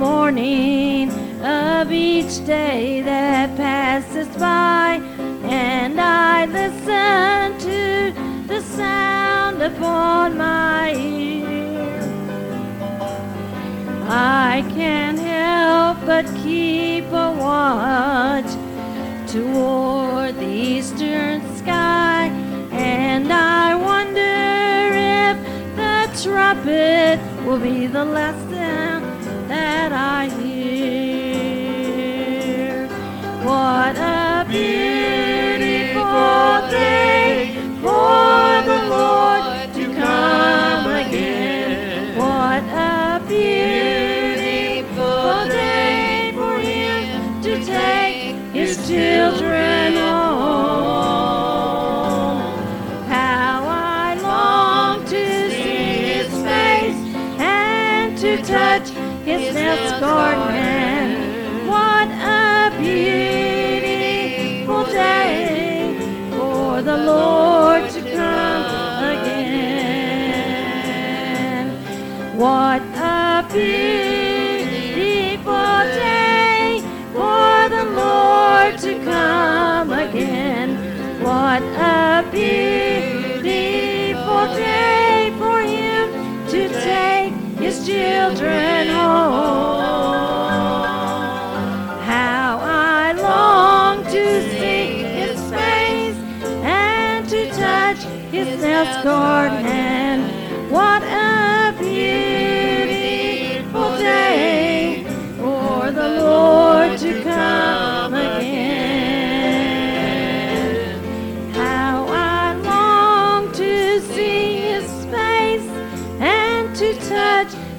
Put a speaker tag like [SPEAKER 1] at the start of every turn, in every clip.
[SPEAKER 1] morning of each day that passes by, and I listen to the sound upon my ear. I can't help but keep a watch toward the eastern sky, and I wonder if the trumpet will be the last What a beautiful day for the Lord to come again. What a beautiful day for Him to take His children home. How I long to see His face and to touch His nail-scarred hand. What a beautiful day for the Lord to come again. What a beautiful day for Him to take His children home. How I long to see His face and to touch His nail-scarred hand.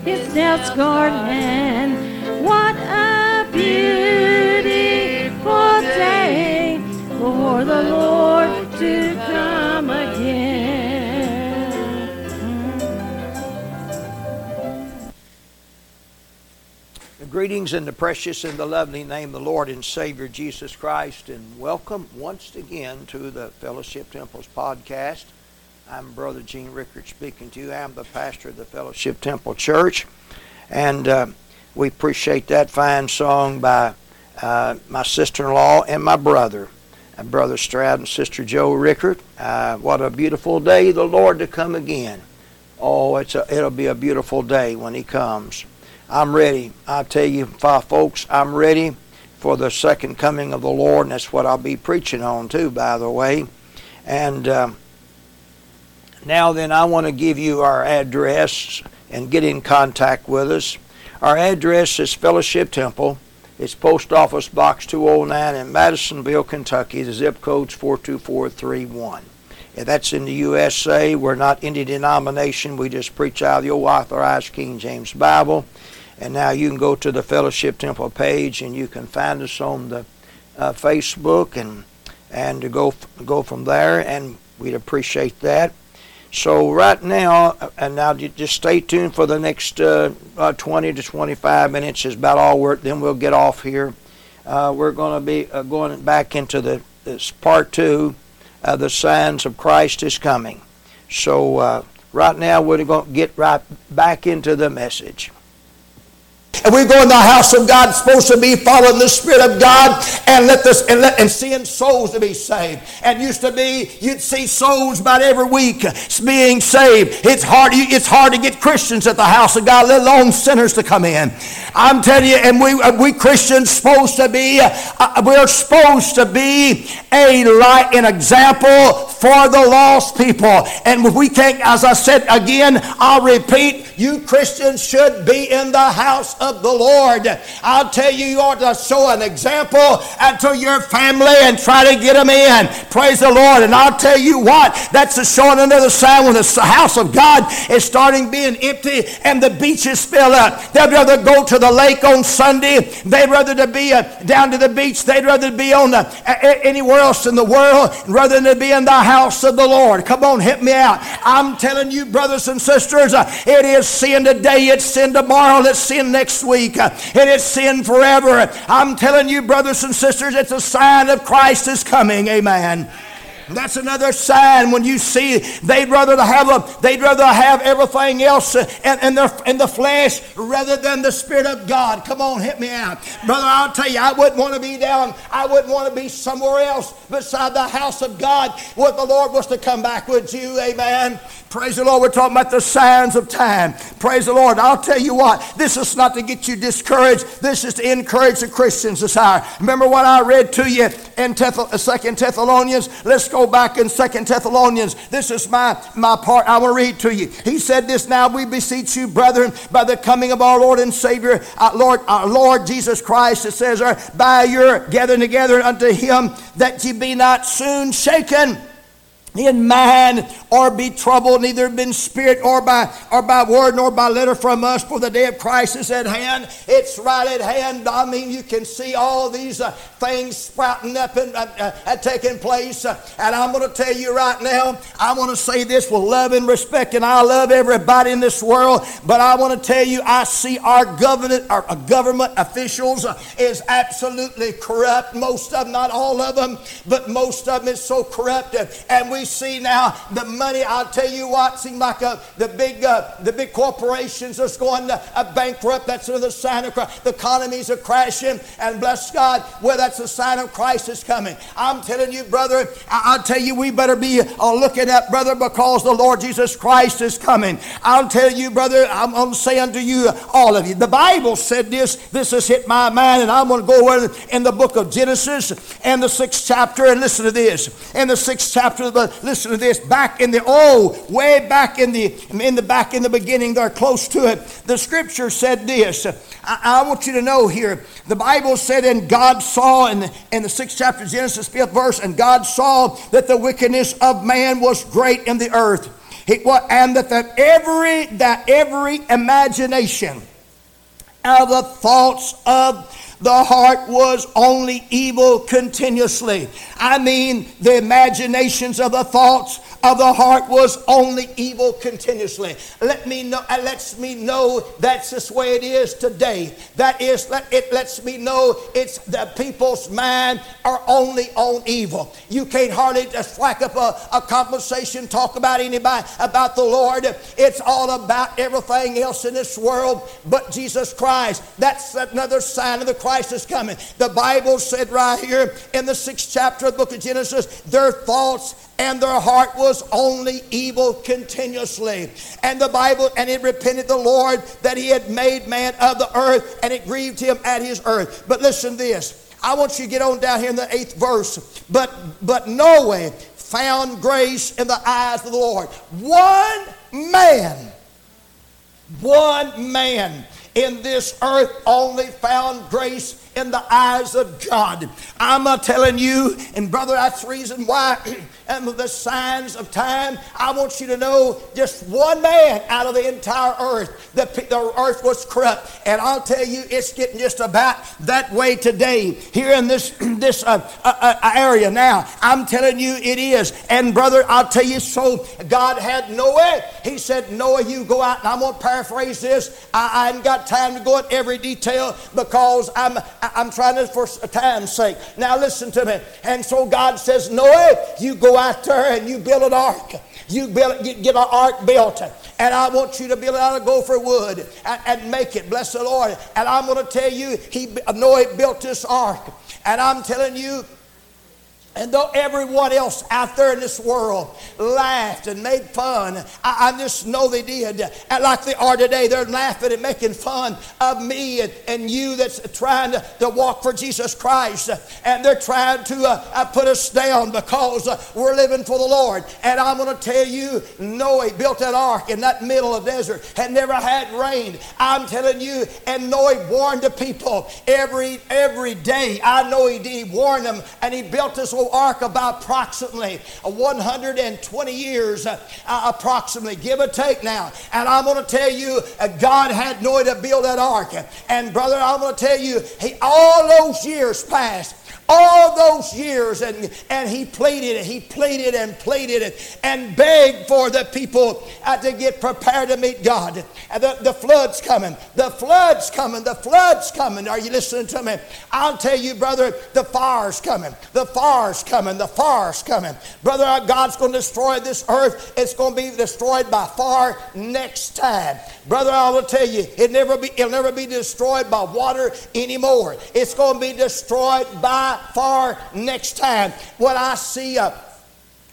[SPEAKER 1] His nail-scarred hand. What a beautiful day for the Lord to come again.
[SPEAKER 2] The Greetings in the precious and the lovely name of the Lord and Savior Jesus Christ, and welcome once again to the Fellowship Temples podcast. I'm Brother Gene Rickard speaking to you. I'm the pastor of the Fellowship Temple Church, and uh, we appreciate that fine song by uh, my sister-in-law and my brother, uh, Brother Stroud and Sister Jo Rickard. Uh, what a beautiful day, the Lord to come again. Oh, it's a, it'll be a beautiful day when He comes. I'm ready. I tell you, folks, I'm ready for the second coming of the Lord, and that's what I'll be preaching on too, by the way. And uh, now then, I want to give you our address and get in contact with us. Our address is Fellowship Temple. It's Post Office Box 209 in Madisonville, Kentucky. The zip code's 42431. If that's in the USA, we're not any denomination. We just preach out of the old authorized King James Bible. And now you can go to the Fellowship Temple page and you can find us on the uh, Facebook and and to go go from there. And we'd appreciate that. So right now, uh, and now just stay tuned for the next uh, uh, 20 to 25 minutes is about all we're. Then we'll get off here. Uh, we're going to be uh, going back into the this part two. Uh, the signs of Christ is coming. So right now we're going to get right back into the message.
[SPEAKER 3] And we go in the house of God, supposed to be following the Spirit of God and let this and let and seeing souls to be saved. And used to be, you'd see souls about every week being saved. It's hard, it's hard to get Christians at the house of God, let alone sinners to come in. I'm telling you, and we we Christians supposed to be, uh, we're supposed to be a light, an example for the lost people. And we can't, as I said again, I'll repeat, you Christians should be in the house of the Lord. I'll tell you, you ought to show an example to your family and try to get them in. Praise the Lord. And I'll tell you what, that's a showing another sign when the house of God is starting being empty and the beaches fill up. They'd rather go to the lake on Sunday. They'd rather to be uh, down to the beach. They'd rather be on the, anywhere else in the world rather than to be in the house of the Lord. Come on, hit me out. I'm telling you, brothers and sisters, uh, it is sin today, it's sin tomorrow, it's sin next week, uh, it is sin forever. I'm telling you, brothers and sisters, it's a sign of Christ is coming. Amen. That's another sign when you see they'd rather have a, they'd rather have everything else in, in, their, the flesh rather than the Spirit of God. Come on, hit me out. Brother, I'll tell you, I wouldn't want to be down, I wouldn't want to be somewhere else beside the house of God what the Lord was to come back with you. Amen. Praise the Lord. We're talking about the signs of time. Praise the Lord. I'll tell you what, this is not to get you discouraged. This is to encourage the Christians this hour. Remember what I read to you in uh, Second Thessalonians? Let's go back in Second Thessalonians. This is my, my part I want to read to you. He said this, Now we beseech you, brethren, by the coming of our Lord and Savior, our Lord, our Lord Jesus Christ, it says, uh, by your gathering together unto him, that ye be not soon shaken in mind or be troubled, neither in spirit or by or by word nor by letter from us, for the day of Christ is at hand. It's right at hand. I mean, you can see all these uh, things sprouting up and uh, uh, taking place. Uh, and I'm going to tell you right now, I want to say this with love and respect, and I love everybody in this world. But I want to tell you, I see our government, our government officials uh, is absolutely corrupt. Most of them, not all of them, but most of them is so corrupt, and we see now the money. I'll tell you what, seems like uh, the big uh, the big corporations are going uh, bankrupt. That's another sign of Christ. The economies are crashing, and bless God, well, that's a sign of Christ is coming. I'm telling you, brother. I- will tell you, we better be uh, looking at brother because the Lord Jesus Christ is coming. I'll tell you, brother. I'm going to say unto you, all of you. The Bible said this. This has hit my mind, and I'm going to go in the book of Genesis and the sixth chapter and listen to this. In the sixth chapter of the listen to this, back in the oh, way back in the in the back in the beginning, they're close to it. The scripture said this. I, I want you to know here. The Bible said, and God saw in the, in the sixth chapter, Genesis fifth verse, and God saw that the wickedness of man was great in the earth. It, and that, that every that every imagination of the thoughts of the heart was only evil continuously. I mean, the imaginations of the thoughts of the heart was only evil continuously. Let me know, it lets me know that's this way it is today. That is, let, it lets me know it's the people's mind are only on evil. You can't hardly just whack up a, a conversation, talk about anybody, about the Lord. It's all about everything else in this world but Jesus Christ. That's another sign of the Christ is coming. The Bible said right here in the sixth chapter of the book of Genesis, their thoughts and their heart was only evil continuously. And the Bible, and it repented the Lord that he had made man of the earth, and it grieved him at his earth. But listen this. I want you to get on down here in the eighth verse. But but Noah found grace in the eyes of the Lord. One man, one man in this earth only found grace in the eyes of God. I'm telling you, and brother, that's the reason why, and the signs of time, I want you to know just one man out of the entire earth, the, the earth was corrupt. And I'll tell you, it's getting just about that way today here in this, this uh, uh, uh, area now. I'm telling you, it is. And brother, I'll tell you, so God had Noah. He said, Noah, you go out, and I'm going to paraphrase this. I, I haven't got time to go into every detail because I'm I'm trying to for time's sake. Now listen to me. And so God says, Noah, you go out there and you build an ark. You build, get, get an ark built. And I want you to build it out of gopher wood and, and make it. Bless the Lord. And I'm going to tell you, he, Noah built this ark. And I'm telling you, and though everyone else out there in this world laughed and made fun, I, I, just know they did. And like they are today, they're laughing and making fun of me and, and you that's trying to, to walk for Jesus Christ. And they're trying to uh, uh put us down because uh, we're living for the Lord. And I'm going to tell you, Noah built that ark in that middle of the desert, had never had rain. I'm telling you, and Noah warned the people every every day. I know he did. He warned them, and he built this ark about approximately 120 years, uh, uh, approximately, give or take now. And I'm going to tell you, uh, God had Noah to build that ark. And brother, I'm going to tell you, he, all those years passed all those years, and, and he pleaded it, he pleaded and pleaded it, and begged for the people uh, to get prepared to meet God. And the, the flood's coming, the flood's coming, the flood's coming. Are you listening to me? I'll tell you, brother, the fire's coming, the fire's coming, the fire's coming. Brother, God's going to destroy this earth. It's going to be destroyed by fire next time. Brother, I will tell you, it never be, it'll never be destroyed by water anymore. It's going to be destroyed by fire next time. What I see a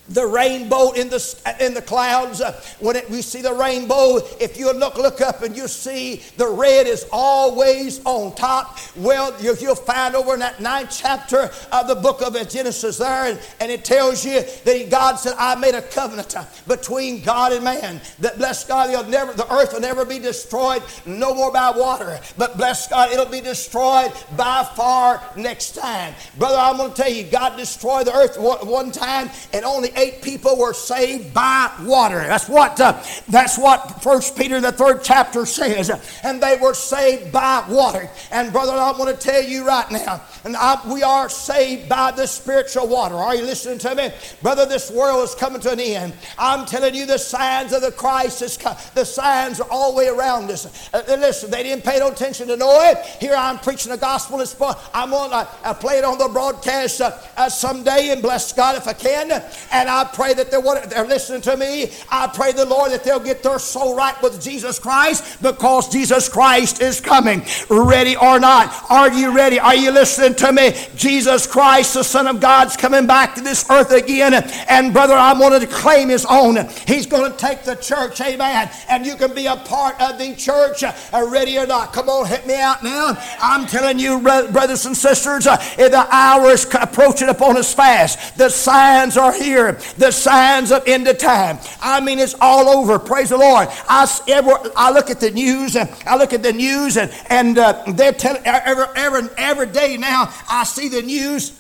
[SPEAKER 3] the rainbow in the, in the clouds. Uh, when it, we see the rainbow, if you look, look up and you see the red is always on top, well, you, will find over in that ninth chapter of the book of Genesis there, and, and it tells you that God said, I made a covenant uh, between God and man. That bless God, never, the earth will never be destroyed no more by water, but bless God, it'll be destroyed by fire next time. Brother, I'm going to tell you, God destroyed the earth one, one time, and only eight people were saved by water. That's what uh, that's what First Peter the third chapter says. And they were saved by water. And brother, I want to tell you right now, and I, we are saved by the spiritual water. Are you listening to me, brother? This world is coming to an end. I'm telling you, the signs of the crisis, the signs are all the way around us. Uh, listen, they didn't pay no attention to it. Here I'm preaching the gospel. It's, I'm going to uh, play it on the broadcast uh, uh, someday, and bless God if I can. And and I pray that they're, they're listening to me. I pray the Lord that they'll get their soul right with Jesus Christ because Jesus Christ is coming. Ready or not? Are you ready? Are you listening to me? Jesus Christ, the Son of God's coming back to this earth again. And brother, I'm wanted to claim his own. He's going to take the church, amen. And you can be a part of the church, uh, ready or not. Come on, hit me out now. I'm telling you, brothers and sisters, uh, the hour is approaching upon us fast. The signs are here the signs of end of time. I mean, it's all over. Praise the Lord. I, ever, I look at the news, and I look at the news, and, and uh, they're telling every, every, every day now, I see the news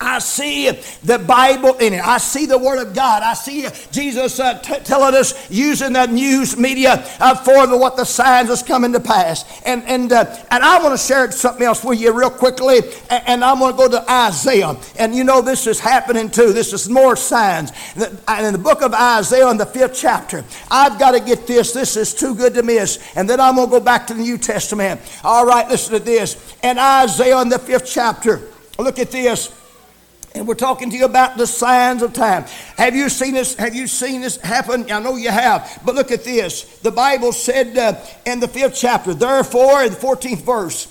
[SPEAKER 3] I see the Bible in it. I see the Word of God. I see Jesus uh, t- telling us using the news media uh, for the, what the signs is coming to pass. And and uh, and I want to share something else with you real quickly. And, and I want to go to Isaiah. And you know this is happening too. This is more signs. And in the book of Isaiah, in the fifth chapter, I've got to get this. This is too good to miss. And then I'm going to go back to the New Testament. All right, listen to this. And Isaiah in the fifth chapter. Look at this. And we're talking to you about the signs of time. Have you seen this? Have you seen this happen? I know you have. But look at this. The Bible said uh, in the fifth chapter, therefore, in the 14th verse,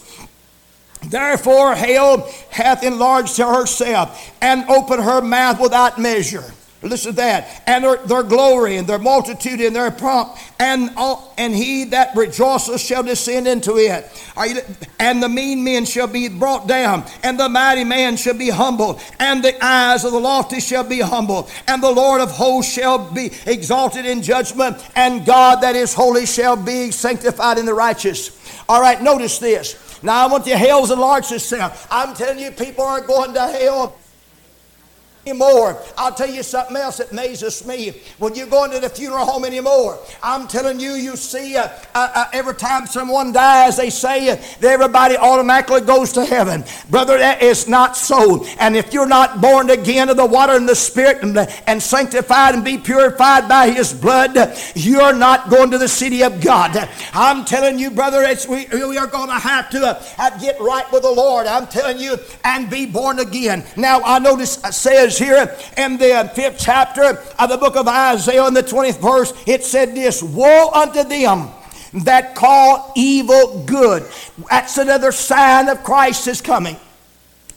[SPEAKER 3] Therefore, hell hath enlarged herself and opened her mouth without measure. Listen to that. And their, their glory and their multitude and their pomp, and all, and he that rejoiceth shall descend into it. You, and the mean men shall be brought down, and the mighty man shall be humbled, and the eyes of the lofty shall be humbled, and the Lord of hosts shall be exalted in judgment, and God that is holy shall be sanctified in the righteous. All right, notice this. Now I want you hell's enlarged itself. I'm telling you, people aren't going to hell anymore. I'll tell you something else that amazes me. When you go into the funeral home anymore, I'm telling you, you see uh, uh, uh, every time someone dies, they say that everybody automatically goes to heaven. Brother, that is not so. And if you're not born again of the water and the Spirit and, and sanctified and be purified by His blood, you're not going to the city of God. I'm telling you, brother, it's, we, we are going to have to uh, get right with the Lord. I'm telling you, and be born again. Now, I notice it says says here in the fifth chapter of the book of Isaiah, in the 20th verse, it said this Woe unto them that call evil good. That's another sign of Christ is coming.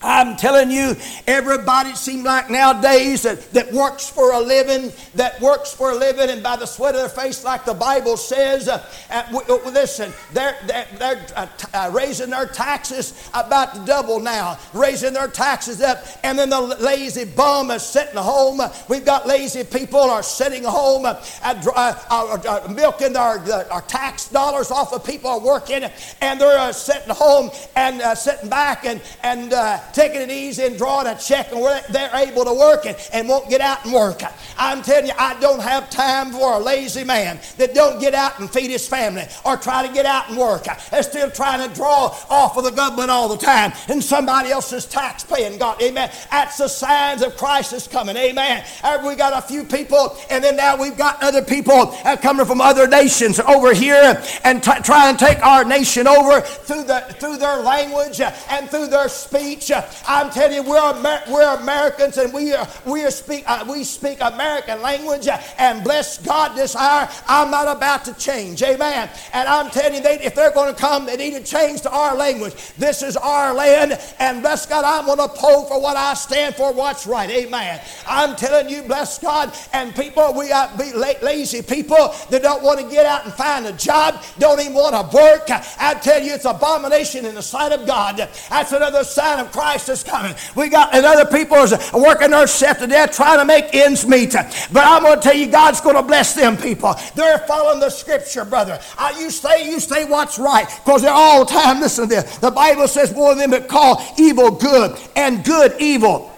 [SPEAKER 3] I'm telling you, everybody seems like nowadays that, that works for a living, that works for a living, and by the sweat of their face, like the Bible says, uh, uh, uh listen, they're, they're, they're uh, uh, raising their taxes about double now, raising their taxes up, and then the lazy bum is sitting home. We've got lazy people are sitting home, uh, milking our, our tax dollars off of people are working, and they're sitting home and sitting back and, and taking it easy and drawing a check and they're able to work it and won't get out and work. I'm telling you, I don't have time for a lazy man that don't get out and feed his family or try to get out and work. They're still trying to draw off of the government all the time and somebody else's tax paying God. Amen. That's the signs of Christ is coming. Amen. We got a few people and then now we've got other people coming from other nations over here and t- try and take our nation over through, the, through their language and through their speech. I'm telling you, we're, we're Americans and we, are, we, are speak, uh, we speak American language and bless God this hour. I'm not about to change. Amen. And I'm telling you, they, if they're going to come, they need to change to our language. This is our land and bless God, I'm going to pull for what I stand for, what's right. Amen. I'm telling you, bless God. And people, we be lazy people that don't want to get out and find a job, don't even want to work. I tell you, it's abomination in the sight of God. That's another sign of Christ is coming. We got and other people is working themselves to death trying to make ends meet. But I'm going to tell you, God's going to bless them people. They're following the Scripture, brother. Uh, you say, you stay what's right, because they're all the time. Listen to this. The Bible says more of them that call evil good and good evil.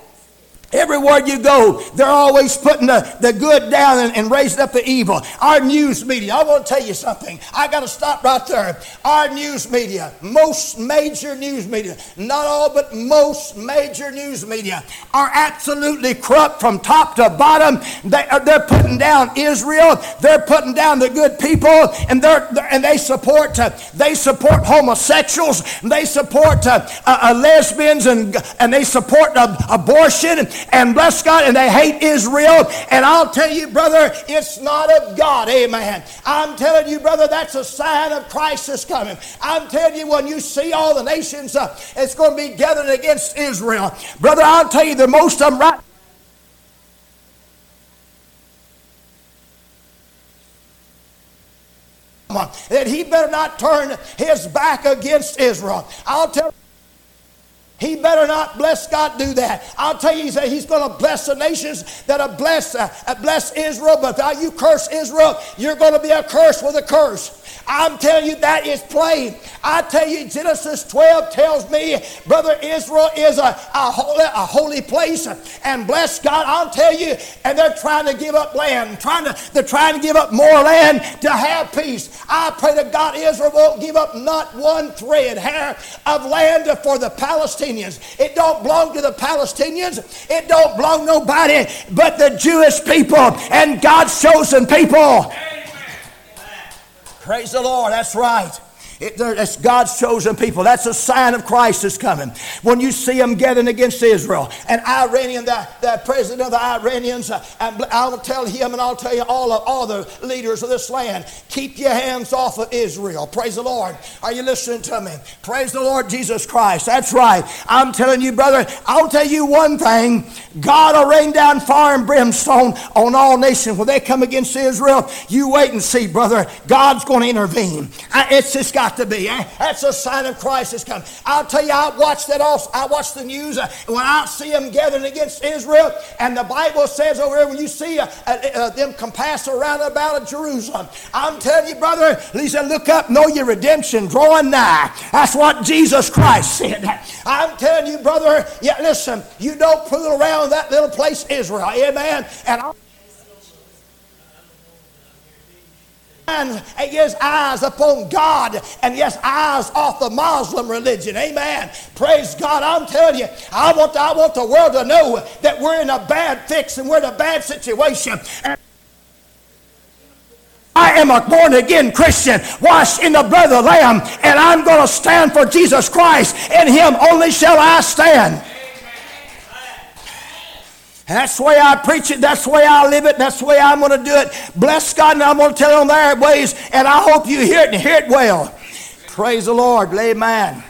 [SPEAKER 3] Everywhere you go, they're always putting the, the good down and, and raising up the evil. Our news media, I want to tell you something. I got to stop right there. Our news media, most major news media, not all, but most major news media, are absolutely corrupt from top to bottom. They, are, they're putting down Israel. They're putting down the good people, and they're, and they support uh, they support homosexuals. They support uh, uh, uh lesbians, and and they support uh, abortion and bless God, and they hate Israel. And I'll tell you, brother, it's not of God. Amen. I'm telling you, brother, that's a sign of Christ is coming. I'm telling you, when you see all the nations, uh, it's going to be gathered against Israel. Brother, I'll tell you, the most of them right that he better not turn his back against Israel. I'll tell he better not bless God do that. I'll tell you, he he's going to bless the nations that are blessed, uh, bless Israel. But if you curse Israel, you're going to be a curse with a curse. I'm telling you, that is plain. I tell you, Genesis 12 tells me, brother, Israel is a, a, holy, a holy place. And bless God, I'll tell you, and they're trying to give up land, trying to, they're trying to give up more land to have peace. I pray to God, Israel won't give up not one thread hair of land for the Palestinians. It don't belong to the Palestinians. It don't belong nobody but the Jewish people and God's chosen people. Praise the Lord. That's right. It, that's God's chosen people. That's a sign of Christ is coming. When you see them gathering against Israel, and Iranian, the, the president of the Iranians, uh, I'll tell him and I'll tell you all of all the leaders of this land, keep your hands off of Israel. Praise the Lord. Are you listening to me? Praise the Lord Jesus Christ. That's right. I'm telling you, brother, I'll tell you one thing. God will rain down fire and brimstone on all nations. When they come against Israel, you wait and see, brother. God's going to intervene. It's just got got to be. Eh? That's a sign of Christ is coming. I'll tell you, I watch that also. I watch the news uh, when I see them gathering against Israel, and the Bible says over there when you see uh, uh, uh them compass around about Jerusalem. I'm telling you, brother, Lisa, look up, know your redemption drawing nigh. That's what Jesus Christ said. I'm telling you, brother. Yeah, listen, you don't fool around that little place, Israel. Amen. And. i and yes, eyes upon God, and yes, eyes off the Muslim religion. Amen. Praise God. I'm telling you, I want, the, I want the world to know that we're in a bad fix and we're in a bad situation. And I am a born again Christian, washed in the blood of the Lamb, and I'm going to stand for Jesus Christ. In Him only shall I stand. That's the way I preach it. That's the way I live it. That's the way I'm going to do it. Bless God, and I'm going to tell you on their ways, and I hope you hear it and hear it well. Praise the Lord. Amen.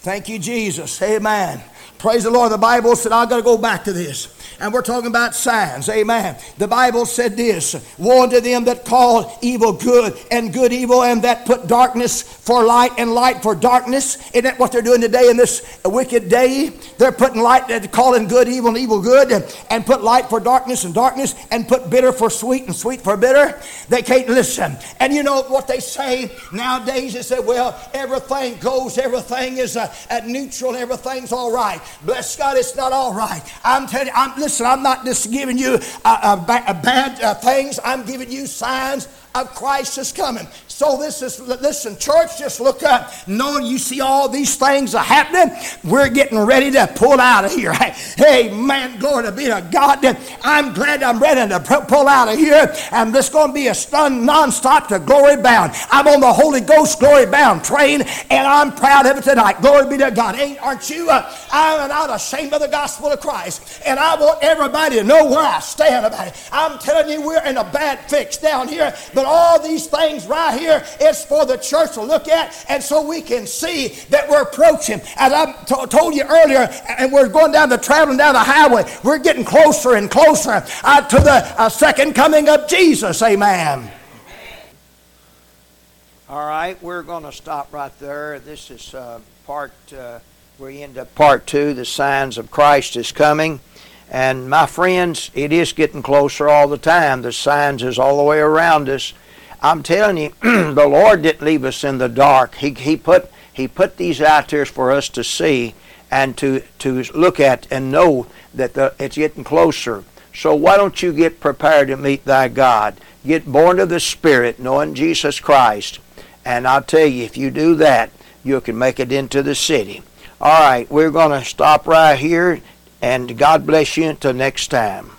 [SPEAKER 3] Thank you, Jesus. Amen. Praise the Lord. The Bible said, I've got to go back to this. And we're talking about signs. Amen. The Bible said this Woe unto them that call evil good and good evil, and that put darkness for light and light for darkness. Isn't that what they're doing today in this wicked day? They're putting light, they're calling good evil and evil good, and, and put light for darkness and darkness, and put bitter for sweet and sweet for bitter. They can't listen. And you know what they say nowadays? They say, well, everything goes, everything is uh, at neutral, everything's all right. Bless God, it's not all right. I'm telling you, I'm, listen, I'm not just giving you uh, uh, bad uh, things, I'm giving you signs of Christ is coming. So this is, listen, church, just look up. Knowing you see all these things are happening, we're getting ready to pull out of here. Hey, man, glory to be to God. I'm glad I'm ready to pull out of here. And this going to be a stun non-stop to glory bound. I'm on the Holy Ghost glory bound train, and I'm proud of it tonight. Glory be to God. Ain't, aren't you? Uh, I'm not ashamed of the gospel of Christ. And I want everybody to know where I stand about it. I'm telling you, we're in a bad fix down here. But all these things right here, is for the church to look at, and so we can see that we're approaching. As I t- told you earlier, and we're going down the traveling down the highway, we're getting closer and closer uh, to the uh, second coming of Jesus. Amen.
[SPEAKER 2] All right, we're going to stop right there. This is uh, part, uh, we end up part two. The signs of Christ is coming. And my friends, it is getting closer all the time. The signs is all the way around us. I'm telling you, the Lord didn't leave us in the dark. He, he, put, he put these out there for us to see and to, to look at and know that the, it's getting closer. So why don't you get prepared to meet thy God? Get born of the Spirit, knowing Jesus Christ. And I'll tell you, if you do that, you can make it into the city. All right, we're going to stop right here, and God bless you until next time.